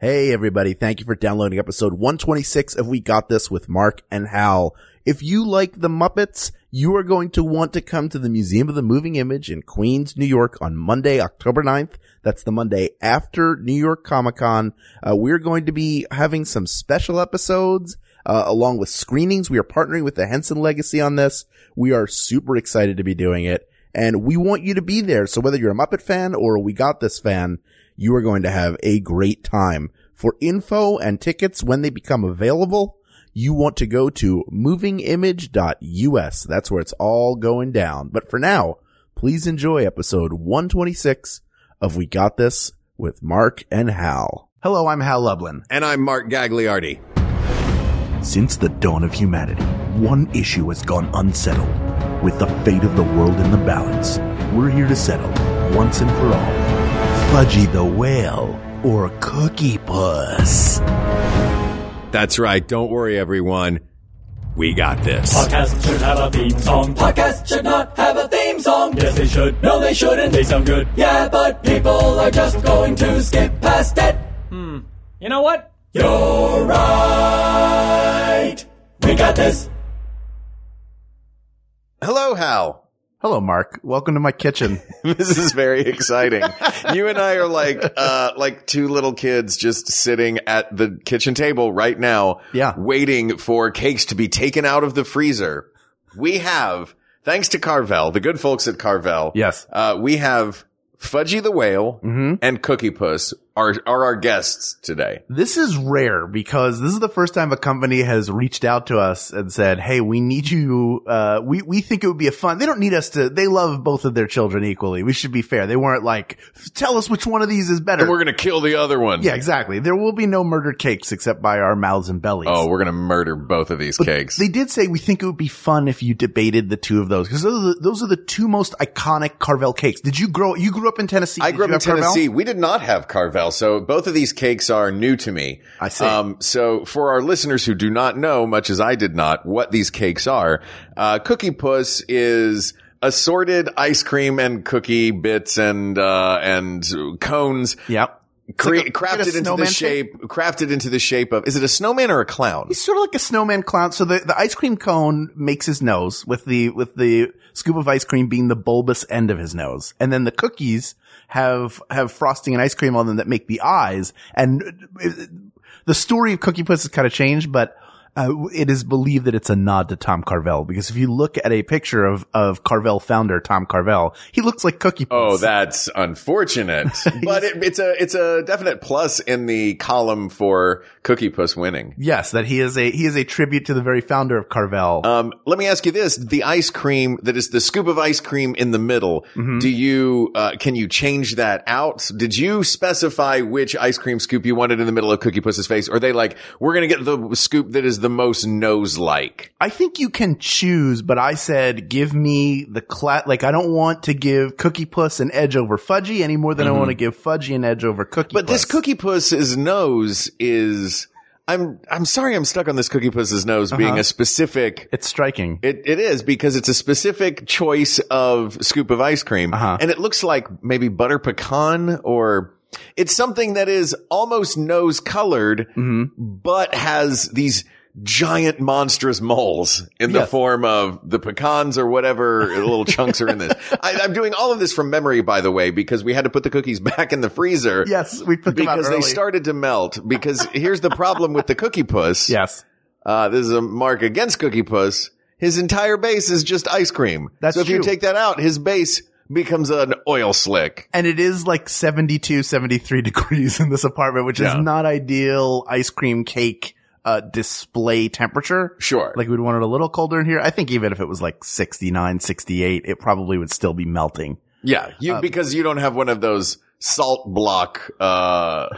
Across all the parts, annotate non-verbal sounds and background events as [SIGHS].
Hey everybody, thank you for downloading episode 126 of We Got This with Mark and Hal. If you like the Muppets, you are going to want to come to the Museum of the Moving Image in Queens, New York on Monday, October 9th. That's the Monday after New York Comic Con. Uh, we're going to be having some special episodes, uh, along with screenings. We are partnering with the Henson Legacy on this. We are super excited to be doing it and we want you to be there. So whether you're a Muppet fan or a We Got This fan, you are going to have a great time. For info and tickets when they become available, you want to go to movingimage.us. That's where it's all going down. But for now, please enjoy episode 126 of We Got This with Mark and Hal. Hello, I'm Hal Lublin. And I'm Mark Gagliardi. Since the dawn of humanity, one issue has gone unsettled. With the fate of the world in the balance, we're here to settle, once and for all, Fudgie the Whale or Cookie Puss. That's right. Don't worry, everyone. We got this. Podcast should have a theme song. Podcast should not have a theme song. Yes, they should. No, they shouldn't. They sound good. Yeah, but people are just going to skip past it. Hmm. You know what? You're right. We got this. Hello, Hal. Hello, Mark. Welcome to my kitchen. [LAUGHS] this is very exciting. you and I are like, [LAUGHS] uh, like two little kids just sitting at the kitchen table right now. Yeah. Waiting for cakes to be taken out of the freezer. We have, thanks to Carvel, the good folks at Carvel. Yes. Uh, we have Fudgie the Whale Mm-hmm. and Cookie Puss are, are our guests today. This is rare because this is the first time a company has reached out to us and said, Hey, we need you. Uh, we, we think it would be a fun. They don't need us to, they love both of their children equally. We should be fair. They weren't like, tell us which one of these is better. And we're going to kill the other one. yeah, exactly. There will be no murdered cakes except by our mouths and bellies. Oh, we're going to murder both of these cakes. They did say we think it would be fun if you debated the two of those because those, are the- those are the two most iconic Carvel cakes. Did you grow? You grew up in Tennessee. I grew up in have Carvel? Tennessee. We did not have Carvel, so both of these cakes are new to me. I see. Um, so for our listeners who do not know, much as I did not, what these cakes are, uh, Cookie Puss is assorted ice cream and cookie bits and uh, and cones. Yep. Cre- like a- crafted into the snowman shape, crafted into the shape of, is it a snowman or a clown? He's sort of like a snowman clown. So the, the ice cream cone makes his nose with the, with the scoop of ice cream being the bulbous end of his nose. And then the cookies have, have frosting and ice cream on them that make the eyes. And uh, the story of Cookie Puss has kind of changed, but uh, it is believed that it's a nod to Tom Carvel because if you look at a picture of, of Carvel founder Tom Carvel, he looks like Cookie Puss. Oh, that's unfortunate. [LAUGHS] but it, it's a it's a definite plus in the column for Cookie Puss winning. yes, that he is a, he is a tribute to the very founder of Carvel. Um, let me ask you this: the ice cream that is the scoop of ice cream in the middle. Mm-hmm. Do you uh, can you change that out? Did you specify which ice cream scoop you wanted in the middle of Cookie Puss's face? Or are they like, we're going to get the scoop that is the most nose like? I think you can choose, but I said give me the cla- like I don't want to give Cookie Puss an edge over Fudgie any more than I want to give Fudgie an edge over Cookie Mm-hmm. But Puss. this Cookie Puss's nose is. I'm I'm sorry I'm stuck on this Cookie Puss's nose being Uh-huh. a specific it's striking. It it is because it's a specific choice of scoop of ice cream, Uh-huh. and it looks like maybe butter pecan or it's something that is almost nose colored, Mm-hmm. but has these giant monstrous moles in the Yes. form of the pecans or whatever little [LAUGHS] chunks are in this. I, I'm doing all of this from memory, by the way, because we had to put the cookies [LAUGHS] back in the freezer. Yes, we put them Because they started to melt. Because here's the problem with the cookie puss. [LAUGHS] Yes. Uh, this is a mark against Cookie Puss. His entire base is just ice cream. That's so if you take that out, his base becomes an oil slick. And it is like 72, 73 degrees in this apartment, which Yeah. is not ideal ice cream cake uh display temperature. Sure. Like we'd want it a little colder in here. I think even if it was like 69, 68, it probably would still be melting. yeah, you Uh, because you don't have one of those salt block uh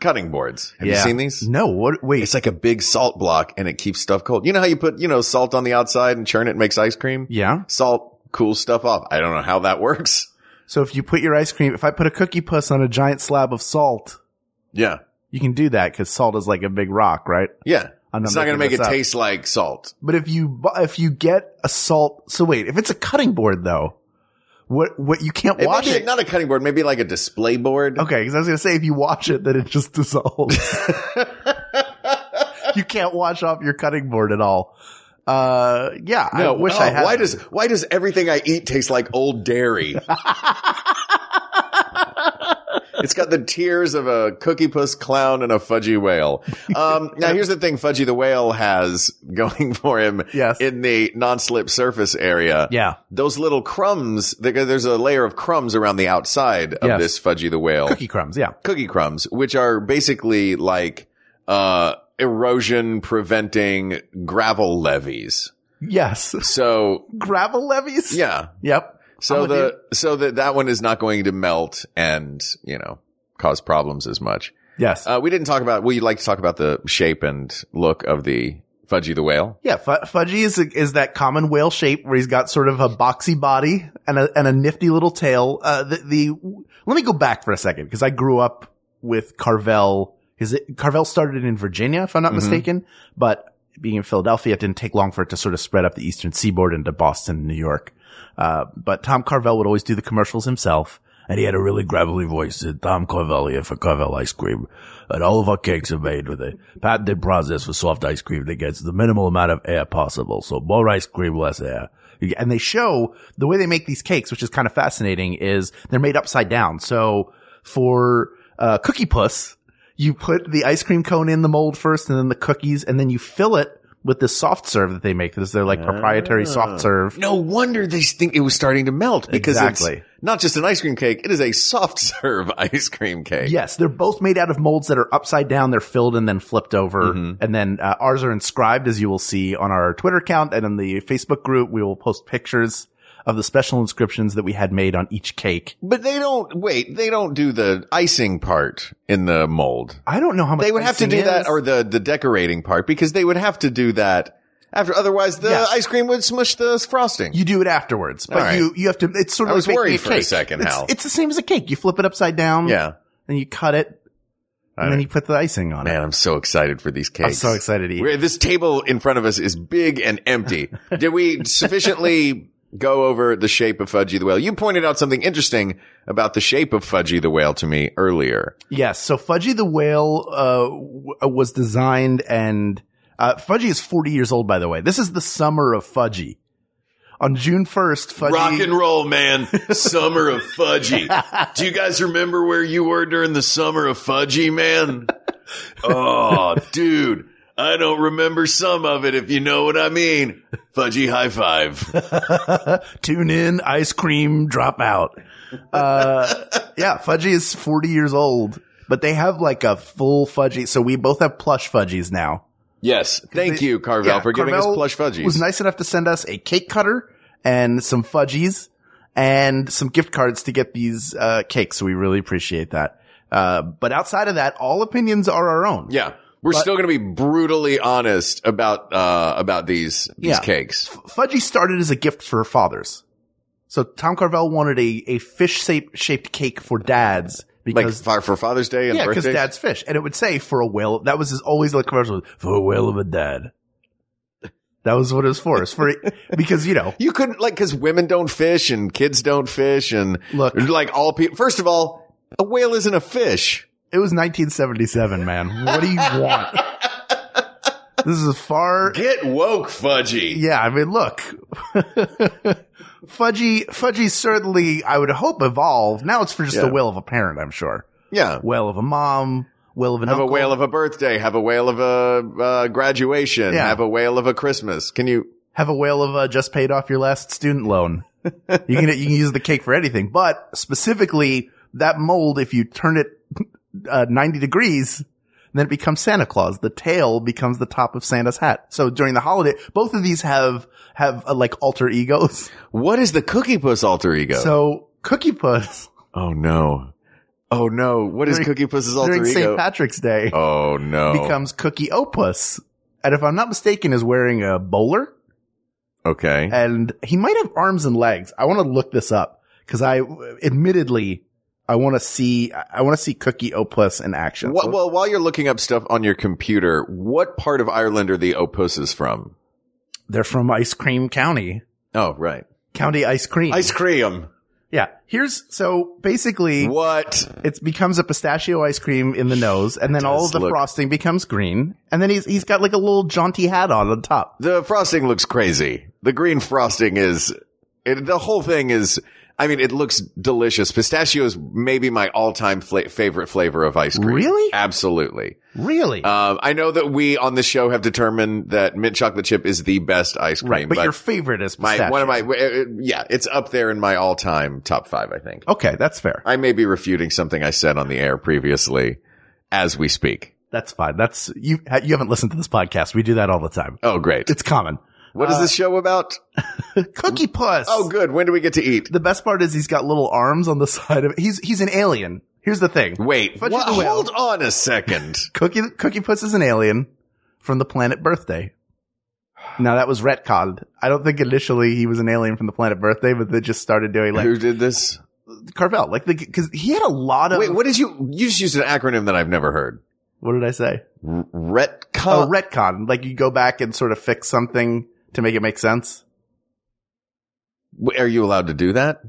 cutting boards. Have you seen these? No, what wait. It's like a big salt block and it keeps stuff cold. You know how you put, you know, salt on the outside and churn it and makes ice cream? yeah. Salt cools stuff off. I don't know how that [LAUGHS] works. So if you put your ice cream, if I put a cookie puss on a giant slab of salt, Yeah. You can do that because salt is like a big rock, right? Yeah. I'm it's not going to make it up. taste like salt. But if you bu- if you get a salt, so wait, if it's a cutting board though, What, what, you can't It watch it. not a cutting board, maybe like a display board. Okay, because I was gonna say if you watch it, then it just dissolves. [LAUGHS] you can't wash off your cutting board at all. Uh, yeah, No, I wish oh, I had. Why does why does everything I eat taste like old dairy? [LAUGHS] it's got the tears of a cookie puss clown and a fudgie whale. Um, [LAUGHS] now here's the thing: Fudgie the whale has going [LAUGHS] for him Yes. in the non-slip surface area. Yeah. those little crumbs. There's a layer of crumbs around the outside of Yes. this Fudgie the whale cookie crumbs? Yeah, cookie crumbs, which are basically like uh, erosion preventing gravel levees. yes, So [LAUGHS] gravel levees. yeah, Yep. So the so that that one is not going to melt and you know cause problems as much. Yes. Uh, we didn't talk about. We like to talk about the shape and look of the Fudgie the whale. Yeah, Fu- Fudgie is is that common whale shape where he's got sort of a boxy body and a and a nifty little tail. Uh, the, the let me go back for a second because I grew up with Carvel. His Carvel started in Virginia, if I'm not mistaken, but being in Philadelphia, it didn't take long for it to sort of spread up the eastern seaboard into Boston and New York. Uh, but Tom Carvel would always do the commercials himself. And he had a really gravelly voice. Said, Tom Carvel here for Carvel ice cream. And all of our cakes are made with a patented process for soft ice cream that gets the minimal amount of air possible. So more ice cream, less air. And they show the way they make these cakes, which is kind of fascinating, is they're made upside down. So for, uh, Cookie Puss, you put the ice cream cone in the mold first and then the cookies and then you fill it with this soft serve that they make. This is their like proprietary soft serve. No wonder they think it was starting to melt because Exactly. it's not just an ice cream cake; it is a soft [LAUGHS] serve ice cream cake. Yes, they're both made out of molds that are upside down. They're filled and then flipped over. And then uh, ours are inscribed, as you will see on our Twitter account and in the Facebook group. We will post pictures of the special inscriptions that we had made on each cake. But they don't wait. They don't do the icing part in the mold. I don't know how much They would have to do that, or the the decorating part, because they would have to do that after. Otherwise, the Yes. ice cream would smush the frosting. You do it afterwards, but right. you you have to. It's sort of I was like worried a for a second, It's, Hal. it's the same as a cake. You flip it upside down, yeah, and you cut it, and then you put the icing on it. man, I'm so excited for these cakes. I'm so excited to eat. We're- This table in front of us is big and empty. [LAUGHS] Did we sufficiently go over the shape of Fudgie the Whale? You pointed out something interesting about the shape of Fudgie the Whale to me earlier. Yes. So Fudgie the Whale uh, w- was designed and uh, Fudgie is 40 years old, by the way. This is the summer of Fudgie. On June 1st, Fudgie. Rock and roll, man. Summer of Fudgie. [LAUGHS] Do you guys remember where you were during the summer of Fudgie, man? Oh, dude. I don't remember some of it, if you know what I mean. Fudgie high five. [LAUGHS] Tune in, ice cream, drop out. Uh, yeah, Fudgie is 40 years old, but they have like a full Fudgie. So we both have plush Fudgies now. Yes. Thank you, Carvel, Yeah, for giving Carvel us plush Fudgies. Was nice enough to send us a cake cutter and some fudgies and some gift cards to get these uh, cakes. So we really appreciate that. Uh, but outside of that, all opinions are our own. Yeah. We're still going to be brutally honest about, uh, about these, these Yeah. cakes. Fudgie started as a gift for fathers. So Tom Carvel wanted a, a fish shaped cake for dads because for, for Father's Day and yeah, because dad's fish, and it would say for a whale. That was his, always the commercial for a whale of a dad. That was what it was for. It's for [LAUGHS] because you know You couldn't like because women don't fish and kids don't fish and Look. like all people. First of all, a whale isn't a fish. It was 1977, man. What do you want? [LAUGHS] this is far. Get woke, Fudgie. Yeah, I mean, look. Fudgie, Fudgie certainly, I would hope, evolved. Now it's for just Yeah. a will of a parent, I'm sure. Yeah. Will of a mom, will of an Have a whale of a birthday. Have a whale of a uh, graduation. Yeah. Have a whale of a Christmas. Can you? have a whale of a just paid off your last student loan. you can you can use the cake for anything, but specifically that mold, if you turn it uh, ninety degrees, then it becomes Santa Claus. The tail becomes the top of Santa's hat. So during the holiday, both of these have have uh, like alter egos. [LAUGHS] What is the Cookie Puss alter ego? So Cookie Puss oh no. Oh no. What is During- Cookie Puss's alter during ego? During St. Patrick's Day oh no. becomes Cookie O'Puss, and if I'm not mistaken, is wearing a bowler. okay. and he might have arms and legs. I want to look this up because I, admittedly, I want to see, I want to see Cookie O'Puss in action. So well, while you're looking up stuff on your computer, what part of Ireland are the O'Puss's from? they're from Ice Cream County, Oh, right. County Ice Cream. Ice cream. Yeah. Here's so basically What? it becomes a pistachio ice cream in the nose, and then all of the look- frosting becomes green, and then he's he's got like a little jaunty hat on on top. The frosting looks crazy. The green frosting is, it, the whole thing is, I mean, it looks delicious. Pistachio is maybe my all-time fla- favorite flavor of ice cream. Really? Absolutely. Really? Um, I know that we on the show have determined that mint chocolate chip is the best ice cream, right, but, your favorite is my, one of my, uh, yeah, it's up there in my all-time top five, I think. okay, that's fair. I may be refuting something I said on the air previously as we speak. That's fine. That's you. You haven't listened to this podcast. We do that all the time. Oh, great. It's common. What is this uh, show about? [LAUGHS] Cookie Puss. Oh, good. When do we get to eat? The best part is he's got little arms on the [LAUGHS] side of it. He's he's an alien. Here's the thing. Wait, the Whale. hold on a second. [LAUGHS] Cookie Cookie Puss is an alien from the planet Birthday. Now that was retconned. I don't think initially he was an alien from the planet Birthday, but they just started doing like Who did this? Carvel, like the because he had a lot of. Wait, what did you? You just used an acronym that I've never heard. what did I say? R- retcon. Oh, retcon. Like you go back and sort of fix something to make it make sense. Are you allowed to do that?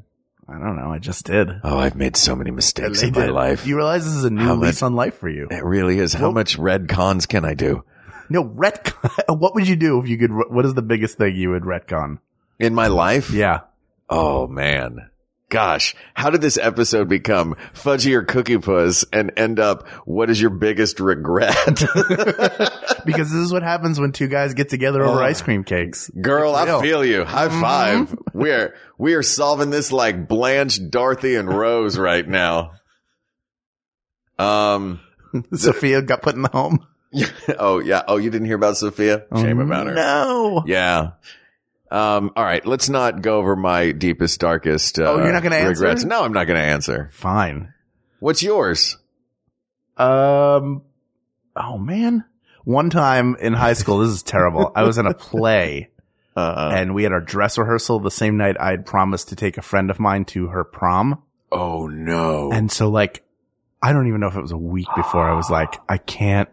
I don't know. I just did. Oh, I've made so many mistakes in my did. life. You realize this is a new How lease much- on life for you. it really is. How Well- much red cons can I do No, retcon. [LAUGHS] what would you do if you could? What is the biggest thing you would retcon? in my life? Yeah. Oh man. Gosh, how did this episode become Fudgie or Cookie Puss and end up what is your biggest regret? [LAUGHS] Because this is what happens when two guys get together over Oh. ice cream cakes. Girl, I feel you. High five. We're we are solving this like Blanche, Dorothy, and Rose right now. Um. [LAUGHS] Sophia got put in the home. [LAUGHS] Oh yeah. Oh, you didn't hear about Sophia? Shame about her. No. Yeah. Um. All right. Let's not go over my deepest, darkest. Uh, Oh, you're not gonna answer? regrets. No, I'm not going to answer. Fine. What's yours? Um. Oh man. One time in high school, this is terrible. I was in a play [LAUGHS] Uh. and we had our dress rehearsal the same night I had promised to take a friend of mine to her prom. Oh no. And so like, I don't even know if it was a week before I was like, I can't,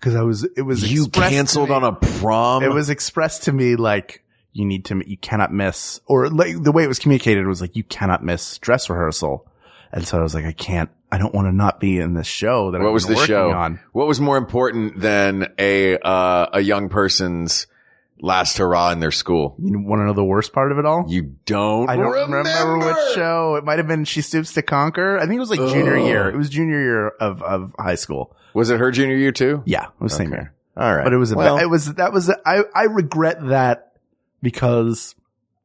cause I was, it was, you canceled on a prom. it was expressed to me like, you need to, you cannot miss, or like the way it was communicated was like, you cannot miss dress rehearsal. And so I was like, I can't, I don't want to not be in this show that What I've was the show? on. What was more important than a uh, a young person's last hurrah in their school? You want to know the worst part of it all? You don't. I don't remember, which show. It might have been She Stoops to Conquer. I think it was like junior year. It was junior year of, of high school. Was it her junior year too? Yeah, it was same year. All right. But it was a, well, it was, that was, I, I regret that because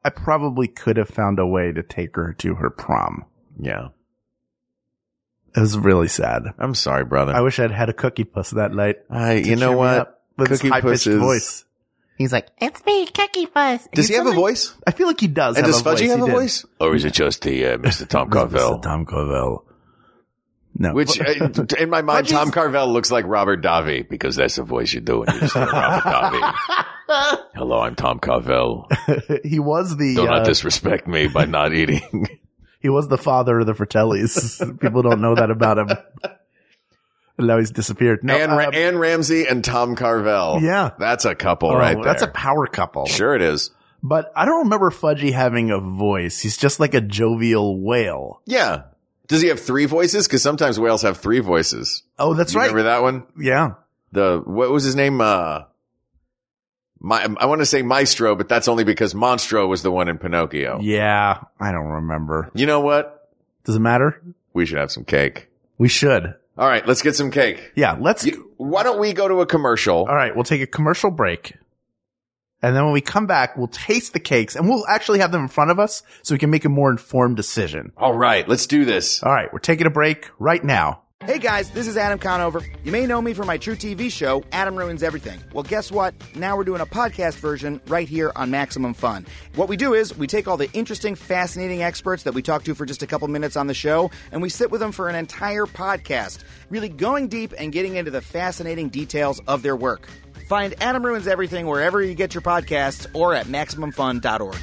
I probably could have found a way to take her to her prom. yeah. It was really sad. I'm sorry, brother. I wish I'd had a cookie puss that night. I, you know what? up With his Cookie high Puss pitched is- voice. He's like, It's me, Cookie Puss. Does he have a voice? I feel like he does. And have does a voice. Fudgie have He a did. voice? Or is it just the uh, Mr. Tom Carvel? Mr. Tom Carvel. No. Which, uh, in my mind, Fudgie's- Tom Carvel looks like Robert Davi because that's the voice you do when you say Robert Davi. [LAUGHS] Hello, I'm Tom Carvel. [LAUGHS] he was the, Do not uh, disrespect me by not eating. [LAUGHS] He was the father of the Fratellis. People don't know that about him. And now he's disappeared. No, Anne, Ra- um, Anne Ramsey and Tom Carvel. Yeah. That's a couple oh, right there. That's a power couple. Sure it is. But I don't remember Fudgie having a voice. He's just like a jovial whale. Yeah. Does he have three voices? Because sometimes whales have three voices. Oh, that's You right. Remember that one? Yeah. The what was his name? Uh, my I want to say Maestro, but that's only because Monstro was the one in Pinocchio. Yeah. I don't remember. You know what? Does it matter? We should have some cake. We should. All right, let's get some cake. Yeah. Let's. You- why don't we go to a commercial? All right. We'll take a commercial break. And then when we come back, we'll taste the cakes and we'll actually have them in front of us so we can make a more informed decision. All right, let's do this. All right. We're taking a break right now. Hey guys, this is Adam Conover. You may know me from my truTV show, Adam Ruins Everything. Well, guess what? Now we're doing a podcast version right here on Maximum Fun. What we do is we take all the interesting, fascinating experts that we talk to for just a couple minutes on the show, and we sit with them for an entire podcast, really going deep and getting into the fascinating details of their work. Find Adam Ruins Everything wherever you get your podcasts or at MaximumFun.org.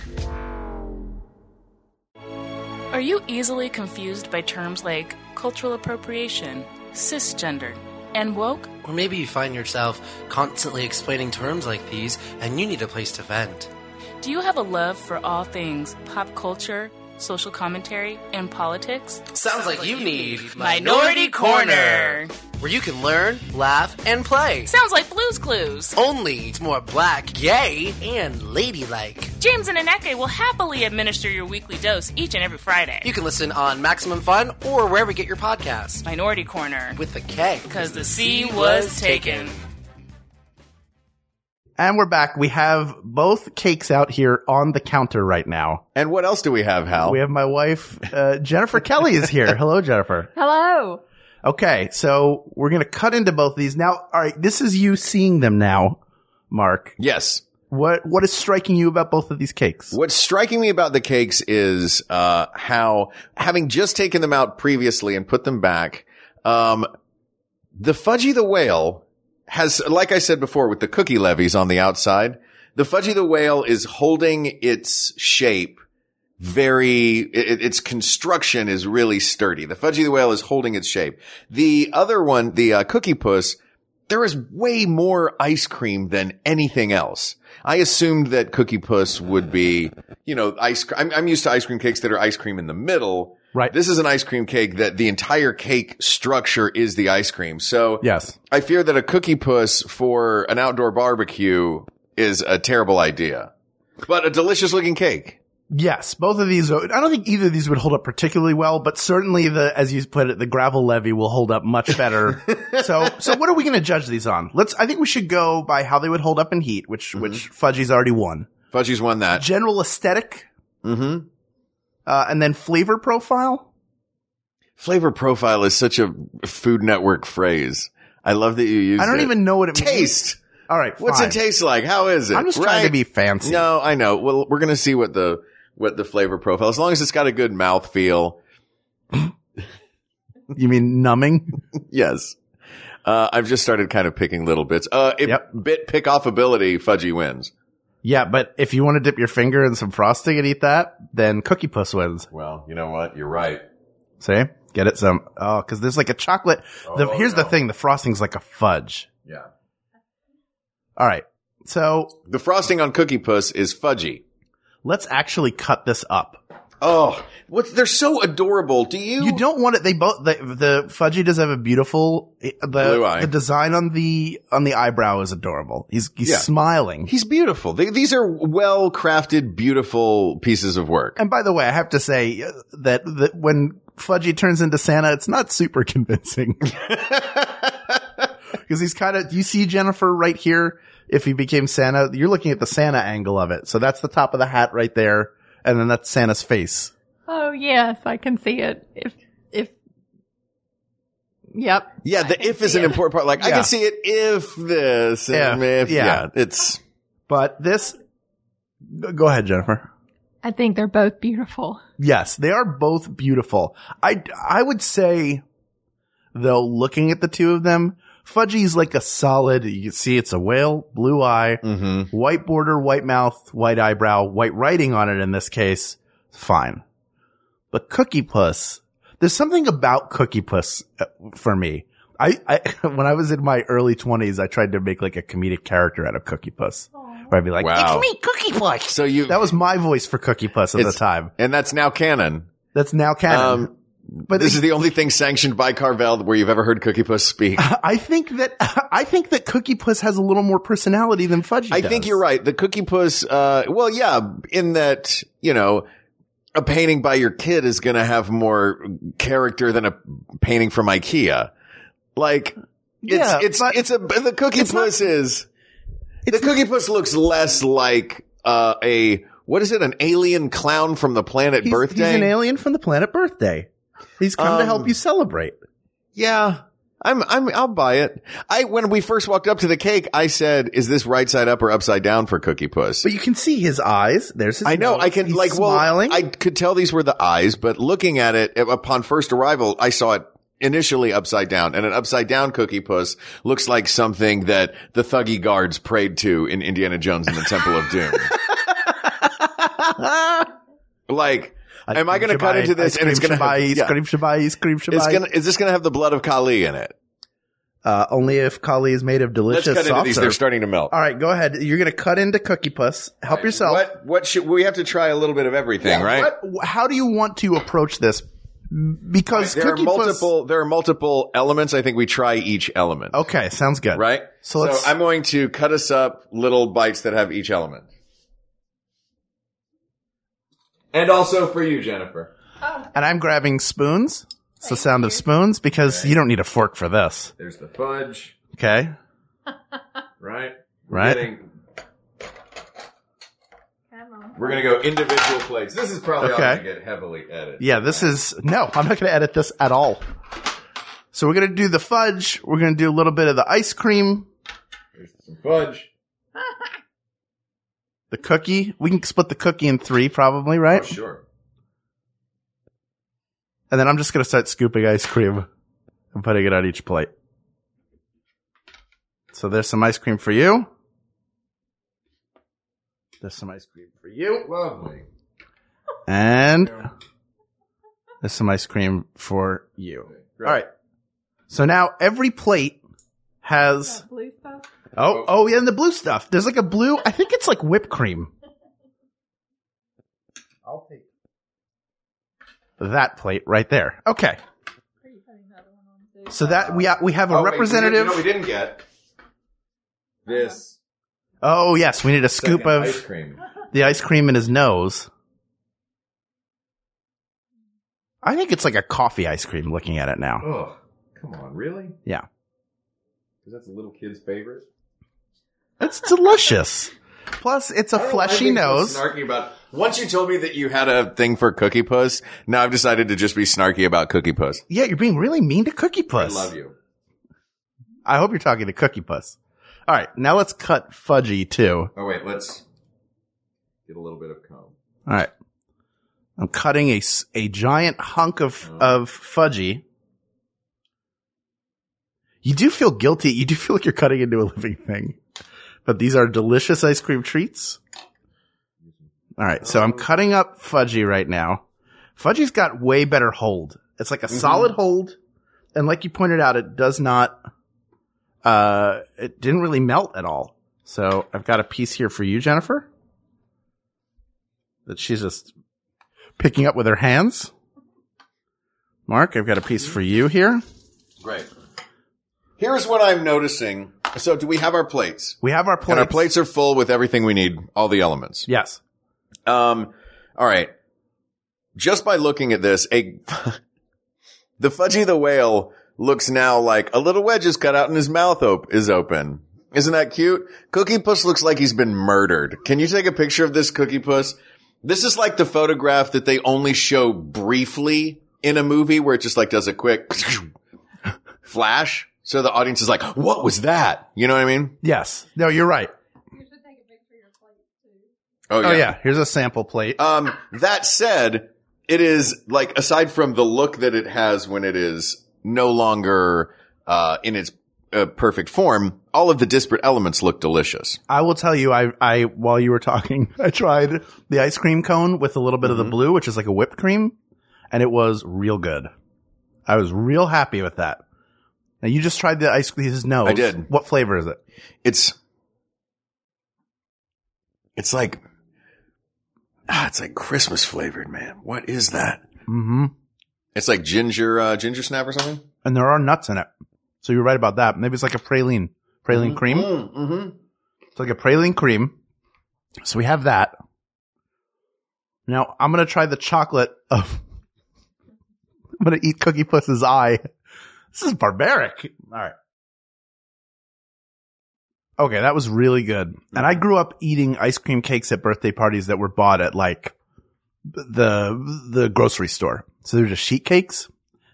Are you easily confused by terms like cultural appropriation, cisgender, and woke? Or maybe you find yourself constantly explaining terms like these and you need a place to vent. Do you have a love for all things pop culture, social commentary, and politics? Sounds like you need Minority Korner. where you can learn, laugh, and play. Sounds like Blue's Clues. Only it's more black, gay, and ladylike. James and Aneke will happily administer your weekly dose each and every Friday. You can listen on Maximum Fun or wherever you get your podcasts Minority Korner. with a K. Because the C was taken. And we're back. We have both cakes out here on the counter right now. And what else do we have, Hal? We have my wife, uh, Jennifer Kelly is here. Hello, Jennifer. [LAUGHS] Hello. Okay, so we're gonna cut into both of these now. All right, this is you seeing them now, Mark. yes. What what is striking you about both of these cakes? What's striking me about the cakes is uh, how, having just taken them out previously and put them back, um, the Fudgie the Whale has, like I said before, with the cookie levies on the outside, the Fudgie the Whale is holding its shape very, it, its construction is really sturdy. The Fudgie the Whale is holding its shape. The other one, the uh, Cookie Puss, there is way more ice cream than anything else. I assumed that Cookie Puss would be, you know, ice. cr- I'm, I'm used to ice cream cakes that are ice cream in the middle. Right. This is an ice cream cake that the entire cake structure is the ice cream. So Yes. I fear that a Cookie Puss for an outdoor barbecue is a terrible idea, but a delicious looking cake. Yes, both of these. I don't think either of these would hold up particularly well, but certainly the, as you put it, the gravel levy will hold up much better. [LAUGHS] so, so what are we going to judge these on? Let's. I think we should go by how they would hold up in heat, which which Fudgie's already won. Fudgie's won that. General aesthetic, Mm-hmm. Uh, and then flavor profile. Flavor profile is such a Food Network phrase. I love that you use. I don't it. even know what it means. taste. All right, What's it taste like? How is it? I'm just trying to be fancy. No, I know. Well, we're gonna see what the what the flavor profile. As long as it's got a good mouth feel. You mean numbing? Yes. Uh, I've just started kind of picking little bits. Uh, if Yep. bit pick off ability, Fudgie wins. Yeah, but if you want to dip your finger in some frosting and eat that, then Cookie Puss wins. Well, you know what? You're right. See, get it some. Oh, because there's like a chocolate. The, Oh, here's the no. thing: the frosting's like a fudge. Yeah. All right, so The frosting on Cookie Puss is fudgy. let's actually cut this up. Oh, what? They're so adorable. Do you? You don't want it. They both the, the fudgie does have a beautiful the Blue eye. the design on the on the eyebrow is adorable. He's he's Yeah. smiling. He's beautiful. They, these are well crafted, beautiful pieces of work. And by the way, I have to say uh, that that when Fudgie turns into Santa, it's not super [LAUGHS] convincing [LAUGHS] because he's kind of. You see Jennifer right here. If he became Santa, you're looking at the Santa angle of it. So that's the top of the hat right there, and then that's Santa's face. Oh yes, I can see it. If if Yep. Yeah, the if is an important part. Like I can see it if this, and If, if, yeah. yeah. it's But this, go ahead, Jennifer. I think they're both beautiful. Yes, they are both beautiful. I, I would say, though, looking at the two of them, Fudgie's like a solid, you can see it's a whale, blue eye, mm-hmm. white border, white mouth, white eyebrow, white writing on it in this case. Fine. But Cookie Puss, there's something about Cookie Puss uh, for me. I, I, [LAUGHS] when I was in my early twenties, I tried to make like a comedic character out of Cookie Puss. Where I'd be like, Wow. it's me, Cookie Puss. So you That was my voice for Cookie Puss at the time. and that's now canon. That's now canon. Um, but this is the only thing sanctioned by Carvel where you've ever heard Cookie Puss speak. [LAUGHS] I think that I think that Cookie Puss has a little more personality than Fudgie. I does. think you're right. The Cookie Puss, uh, well, yeah, in that, you know, a painting by your kid is going to have more character than a painting from IKEA. Like, it's, Yeah, it's, but it's a, the Cookie it's not- Puss is, the Cookie Puss looks less like, uh, a, what is it? An alien clown from the planet He's, birthday? he's an alien from the planet Birthday. He's come to Um, help you celebrate. Yeah. I'm, I'm, I'll buy it. I, when we first walked up to the cake, I said, is this right side up or upside down for Cookie Puss? But you can see his eyes. There's his. I know. nose. I can He's like. smiling. Well, I could tell these were the eyes, but looking at it upon first arrival, I saw it initially upside down, and an upside down cookie puss looks like something that the Thuggee guards prayed to in Indiana Jones and the Temple of Doom. [LAUGHS] like, am I going to cut into this and it's going to yeah. scream Shabai, scream Shabai. Gonna, is this going to have the blood of Kali in it? Uh, only if Kali is made of Let's delicious cut into these. They're starting to melt. All right, go ahead. You're going to cut into Cookie Puss. Help yourself. What? What should we have to try a little bit of everything, right? What, how do you want to approach this? Because There are Cookie Puss- multiple. There are multiple elements. I think we try each element. Okay, sounds good. Right. So let's- I'm going to cut us up little bites that have each element. And also for you, Jennifer. And I'm grabbing spoons. It's the sound of spoons because you don't need a fork for this. There's the fudge. Okay. [LAUGHS] Right. Right. Getting- We're gonna go individual plates. This is probably all Okay. gonna get heavily edited. Yeah, this is no. I'm not going to edit this at all. So we're going to do the fudge. We're going to do a little bit of the ice cream, There's some fudge. The cookie. We can split the cookie in three, probably, right? Oh, sure. And then I'm just going to start scooping ice cream and putting it on each plate. So there's some ice cream for you. There's some ice cream for you. Lovely. And there's some ice cream for you. All right. So now every plate has. Blue stuff. Oh, oh, oh, yeah, and the blue stuff. There's like a blue. I think it's like whipped cream. I'll take that plate right there. Okay. So that we we have a Oh, wait, representative. You know, we didn't get this oh yes, we need a scoop second of ice cream. the ice cream in his nose. I think it's like a coffee ice cream. Looking at it now. Oh, come on, really? Yeah. Because that's a little kid's favorite. It's delicious. Plus, it's a fleshy nose. Snarky about. Once you told me that you had a thing for Cookie Puss, now I've decided to just be snarky about Cookie Puss. Yeah, you're being really mean to Cookie Puss. I love you. I hope you're talking to Cookie Puss. All right, now let's cut Fudgie too. Oh wait, let's get a little bit of comb. All right, I'm cutting a a giant hunk of uh-huh. of Fudgie. You do feel guilty. You do feel like you're cutting into a living thing, but these are delicious ice cream treats. All right, so I'm cutting up Fudgie right now. Fudgie's got way better hold. It's like a solid hold, and like you pointed out, it does not. Uh, it didn't really melt at all. So I've got a piece here for you, Jennifer. That she's just picking up with her hands. Mark, I've got a piece for you here. Great. Here's what I'm noticing. So, do we have our plates? We have our plates. And our plates are full with everything we need, all the elements. Yes. Um, all right. Just by looking at this, a [LAUGHS] the Fudgie the whale looks now like a little wedge is cut out and his mouth op- is open. Isn't that cute? Cookie Puss looks like he's been murdered. Can you take a picture of this Cookie Puss? This is like the photograph that they only show briefly in a movie where it just like does a quick [LAUGHS] flash. So the audience is like, what was that? You know what I mean? Yes. No, you're right. Oh yeah. Oh yeah. Here's a sample plate. Um, that said, it is like aside from the look that it has when it is no longer uh, in its uh, perfect form, all of the disparate elements look delicious. I will tell you, I, I, while you were talking, [LAUGHS] I tried the ice cream cone with a little bit of the blue, which is like a whipped cream, and it was real good. I was real happy with that. Now you just tried the ice cream, his nose. I did. What flavor is it? It's it's like ah, it's like Christmas flavored, man. What is that? Mm-hmm. It's like ginger uh, ginger snap or something. And there are nuts in it. So you're right about that. Maybe it's like a praline, praline cream. Mm-hmm. It's like a praline cream. So we have that. Now I'm gonna try the chocolate of. [LAUGHS] I'm gonna eat Cookie Puss's eye. This is barbaric. All right. Okay, that was really good. And I grew up eating ice cream cakes at birthday parties that were bought at like the the grocery store. So they're just sheet cakes.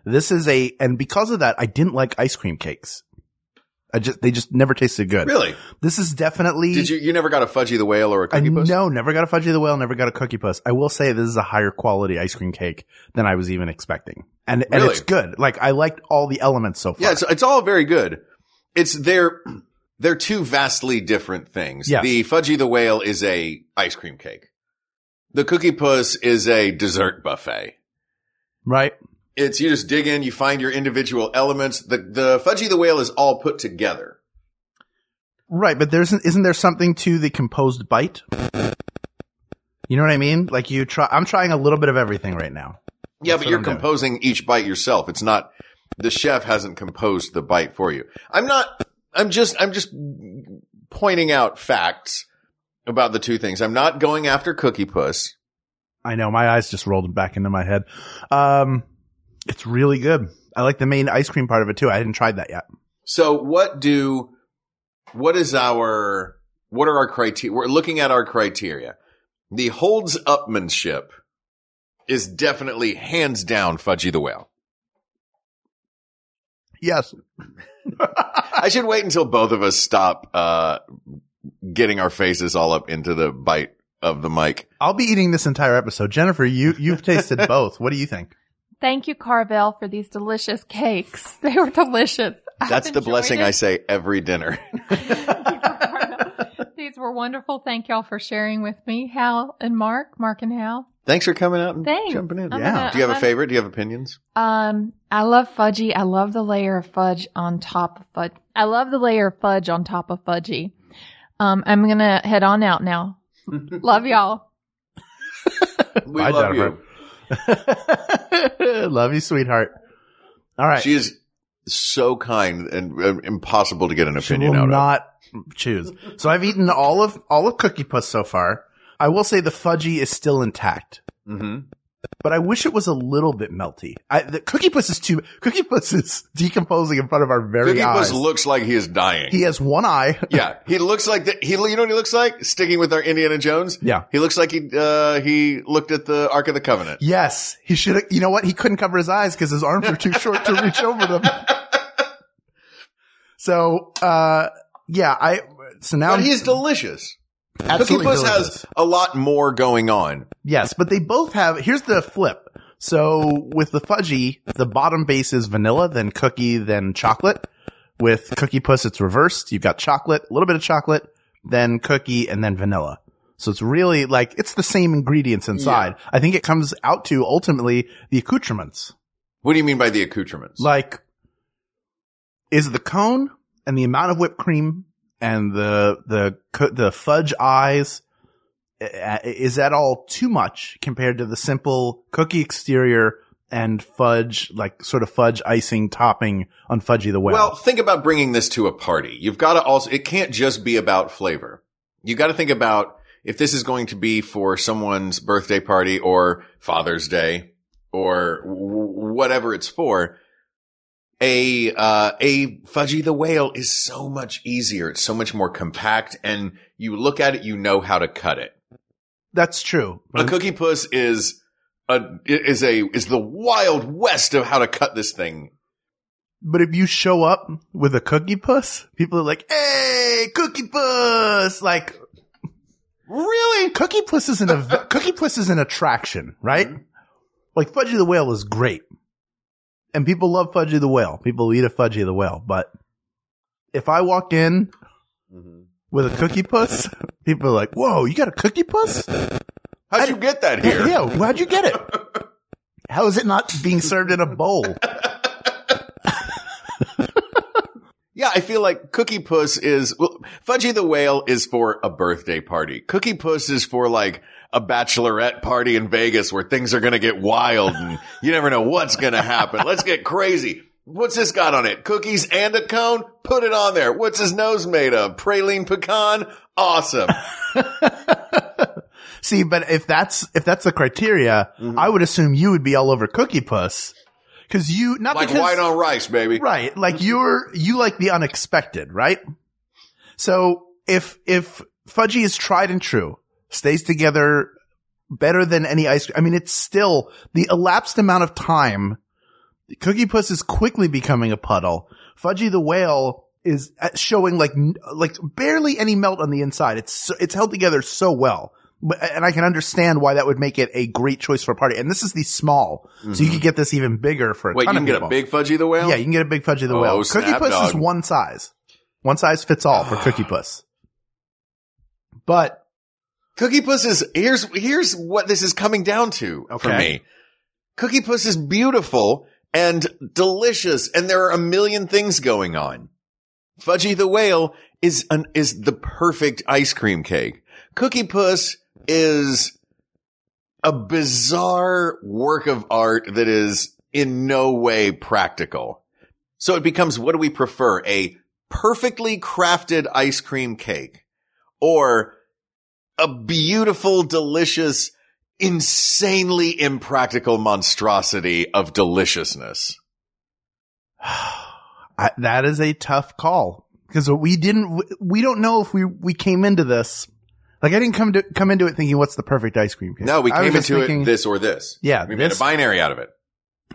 This is a, and because of that, I didn't like ice cream cakes. I just, they just never tasted good. Really? This is definitely. Did you you never got a Fudgie the Whale or a Cookie Puss? no, never got a Fudgie the Whale, never got a Cookie Puss. I will say this is a higher quality ice cream cake than I was even expecting. And, and Really? it's good. Like I liked all the elements so far. Yeah, it's, it's all very good. It's they're they're two vastly different things. Yes. The Fudgie the Whale is a ice cream cake. The Cookie Puss is a dessert buffet. right? It's you just dig in, you find your individual elements. The the Fudgie the Whale is all put together. Right, but there's isn't there something to the composed bite? You know what I mean? Like you try. I'm trying a little bit of everything right now. Yeah, That's but you're I'm doing. composing each bite yourself. It's not the chef hasn't composed the bite for you. I'm not. I'm just. I'm just pointing out facts about the two things. I'm not going after Cookie Puss. I know my eyes just rolled back into my head. Um, it's really good. I like the main ice cream part of it too. I hadn't tried that yet. So what do? What is our? What are our criteria? We're looking at our criteria. The holds upmanship is definitely hands down Fudgie the Whale. Yes. [LAUGHS] I should wait until both of us stop uh, getting our faces all up into the bite of the mic. I'll be eating this entire episode. Jennifer, you you've tasted [LAUGHS] both. What do you think? Thank you, Carvel, for these delicious cakes. [LAUGHS] They were delicious. That's the blessing it. I say every dinner. [LAUGHS] [LAUGHS] These were wonderful. Thank y'all for sharing with me, Hal and Mark, Mark and Hal. Thanks for coming out and Thanks. jumping in. I'm Yeah. gonna- Do you have a I'm- favorite? Do you have opinions? Um, I love fudgie. I love the layer of fudge on top of fudge. I love the layer of fudge on top of fudgie. Um, I'm gonna head on out now. love y'all. We Bye, love Jennifer. you. [LAUGHS] Love you, sweetheart. All right. She is so kind and uh, impossible to get an opinion She will out of. not choose. So I've eaten all of all of Cookie Puss so far. I will say the fudgie is still intact, hmm but I wish it was a little bit melty. I, the Cookie Puss is too. Cookie Puss is [LAUGHS] decomposing in front of our very Cookie eyes. Puss looks like he is dying. he has one eye. [LAUGHS] yeah, he looks like the, he. You know what he looks like? Sticking with our Indiana Jones. Yeah. he looks like he uh, he looked at the Ark of the Covenant. Yes, he should. have, You know what? He couldn't cover his eyes because his arms are too [LAUGHS] short to reach over them. So, uh, yeah, I. So now But he's delicious. Cookie Puss has a lot more going on. Yes, but they both have, here's the flip. So with the fudgie, the bottom base is vanilla, then cookie, then chocolate. With Cookie Puss, it's reversed. You've got chocolate, a little bit of chocolate, then cookie, and then vanilla. So it's really like, it's the same ingredients inside. I think it comes out to ultimately the accoutrements. What do you mean by the accoutrements? Like, is the cone and the amount of whipped cream and the, the, the fudge eyes, uh, is that all too much compared to the simple cookie exterior and fudge, like sort of fudge icing topping on Fudgie the Whale? Well, think about bringing this to a party. You've got to also, it can't just be about flavor. You've got to think about if this is going to be for someone's birthday party or Father's Day or whatever it's for. A, uh, a Fudgie the Whale is so much easier. It's so much more compact and you look at it, you know how to cut it. That's true. A Cookie Puss is a, is a, is the wild west of how to cut this thing. But if you show up with a Cookie Puss, people are like, "Hey, Cookie Puss!" Like, really? Cookie Puss is an ev- Cookie Puss is an attraction, right? Like Fudgie the Whale is great, and people love Fudgie the Whale. People eat a Fudgie the Whale, but if I walk in mm-hmm. with a Cookie Puss, [LAUGHS] people are like, "Whoa, you got a Cookie Puss? How'd you get that here? Yeah, how'd you get it? [LAUGHS] How is it not being served in a bowl?" [LAUGHS] Yeah, I feel like Cookie Puss is, well, Fudgie the Whale is for a birthday party. Cookie Puss is for like a bachelorette party in Vegas where things are going to get wild and you never know what's going to happen. Let's get crazy. What's this got on it? Cookies and a cone? Put it on there. What's his nose made of? Praline pecan? Awesome. [LAUGHS] See, but if that's if that's the criteria, Mm-hmm. I would assume you would be all over Cookie Puss because you not like because white on rice, baby. right, like you're you like the unexpected, right? So if if Fudgie is tried and true, stays together better than any ice cream. I mean, it's still the elapsed amount of time. Cookie Puss is quickly becoming a puddle. Fudgie the whale is showing like like barely any melt on the inside. It's so, it's held together so well. And I can understand why that would make it a great choice for a party. And this is the small, so you could get this even bigger for a Mm-hmm. Wait, you can get people. a big Fudgie the Whale? Yeah, you can get a big Fudgie the Oh, Whale. Cookie Puss is one size. One size fits all for Cookie [SIGHS] Puss. But Cookie Puss is here's here's what this is coming down to for me. Cookie Puss is beautiful and delicious, and there are a million things going on. Fudgie the Whale is an, is the perfect ice cream cake. Cookie Puss is a bizarre work of art that is in no way practical. So it becomes, what do we prefer? A perfectly crafted ice cream cake or a beautiful, delicious, insanely impractical monstrosity of deliciousness. [SIGHS] I, that is a tough call because we didn't, we don't know if we, we came into this. Like I didn't come to, come into it thinking what's the perfect ice cream cake. No, we came into thinking- it this or this. Yeah, We made a binary out of it.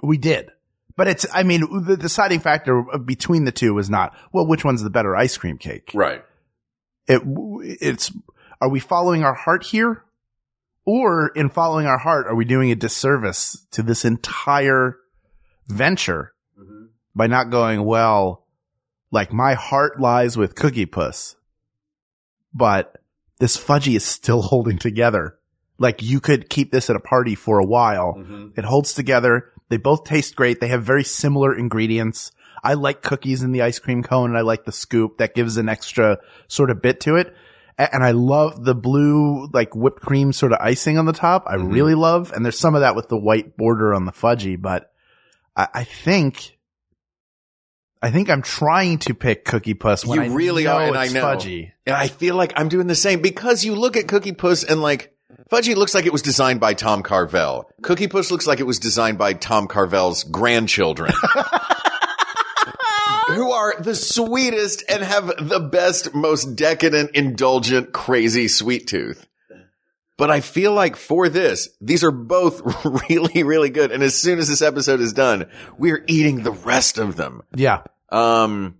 We did. But it's, I mean, the deciding factor between the two was not, well, which one's the better ice cream cake? Right. It, it's, are we following our heart here? Or in following our heart, are we doing a disservice to this entire venture mm-hmm. by not going, well, like my heart lies with Cookie Puss, but this fudgie is still [LAUGHS] holding together. Like you could keep this at a party for a while. Mm-hmm. It holds together. They both taste great. They have very similar ingredients. I like cookies in the ice cream cone and I like the scoop that gives an extra sort of bit to it. And I love the blue, like whipped cream sort of icing on the top. I mm-hmm. really love. And there's some of that with the white border on the fudgie, but I, I think, I think I'm trying to pick Cookie Puss when you I really know are, and I it's know. fudgie. And I feel like I'm doing the same because you look at Cookie Puss and like Fudgie looks like it was designed by Tom Carvel. Cookie Puss looks like it was designed by Tom Carvel's grandchildren. [LAUGHS] Who are the sweetest and have the best, most decadent, indulgent, crazy sweet tooth. But I feel like for this, these are both [LAUGHS] really, really good. And as soon as this episode is done, we're eating the rest of them. Yeah. Um,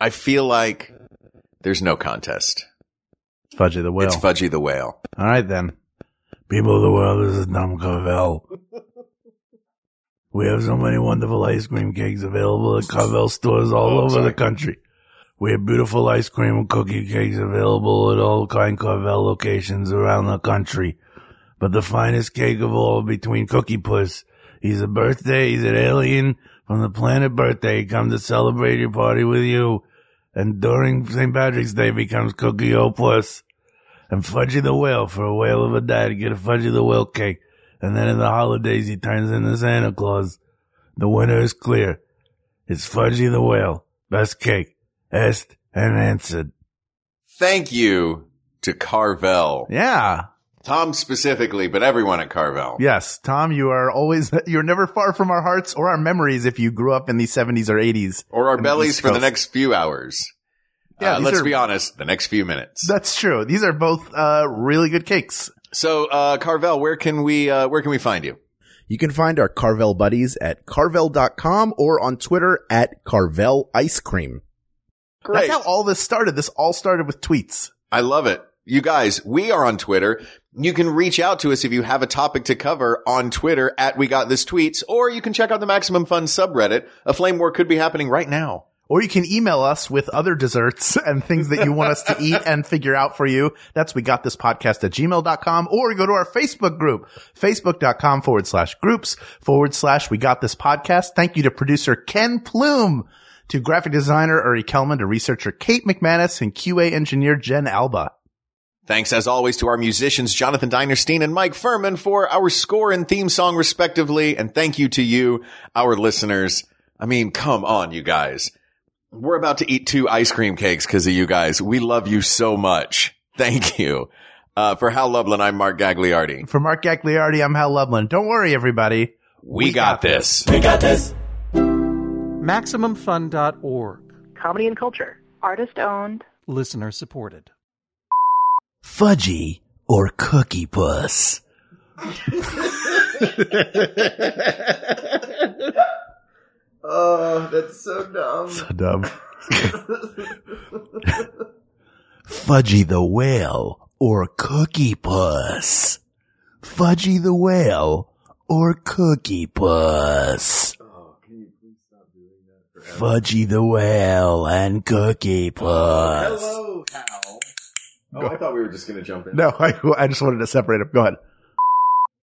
I feel like there's no contest. Fudgie the whale. It's Fudgie the Whale. All right then. People of the world, this is Tom Carvel. We have so many wonderful ice cream cakes available at Carvel stores all Oh, over the country. We have beautiful ice cream and cookie cakes available at all kind Carvel locations around the country. But the finest cake of all between Cookie Puss. He's a birthday, he's an alien from the planet birthday. He come to celebrate your party with you. And during St. Patrick's Day becomes Cookie O'Puss and Fudgie the Whale for a whale of a day to get a Fudgie the Whale cake. And then in the holidays, he turns into Santa Claus. The winner is clear. It's Fudgie the Whale. Best cake. Est and answered. Thank you to Carvel. Yeah. Tom specifically, but everyone at Carvel. Yes. Tom, you are always, [LAUGHS] you're never far from our hearts or our memories if you grew up in the 70s or 80s. Or our bellies East for the next few hours. Yeah, Uh, let's are- be honest, the next few minutes. That's true. These are both, uh, really good cakes. So, uh, Carvel, where can we, uh, where can we find you? You can find our Carvel buddies at carvel.com or on Twitter at Carvel Ice Cream. That's how all this started. This all started with tweets. I love it. You guys, we are on Twitter. You can reach out to us if you have a topic to cover on Twitter at We Got This Tweets, or you can check out the Maximum Fun subreddit. A flame war could be happening right now. Or you can email us with other desserts [LAUGHS] and things that you want us to [LAUGHS] eat and figure out for you. That's we got this podcast at gmail.com or go to our Facebook group, facebook.com forward slash groups forward slash we got this podcast. Thank you to producer Ken Plume, to graphic designer Uri Kelman, to researcher Kate McManus and QA engineer Jen Alba. Thanks as always to our musicians, Jonathan Dinerstein and Mike Furman for our score and theme song respectively. And thank you to you, our listeners. I mean, come on, you guys. We're about to eat two ice cream cakes because of you guys. We love you so much. Thank you. Uh, for Hal Lublin, I'm Mark Gagliardi. For Mark Gagliardi, I'm Hal Lublin. Don't worry, everybody. We, got, this. We got this. MaximumFun.org. Comedy and culture. Artist owned. Listener supported. Fudgie or Cookie Puss? [LAUGHS] Oh, that's so dumb. So dumb. [LAUGHS] Fudgie the Whale or Cookie Puss? Fudgie the Whale or Cookie Puss? Oh, Fudgie the Whale and Cookie Puss. Hello, Hal. Oh, I thought we were just going to jump in. No, [LAUGHS] I, I just wanted to separate them. Go ahead.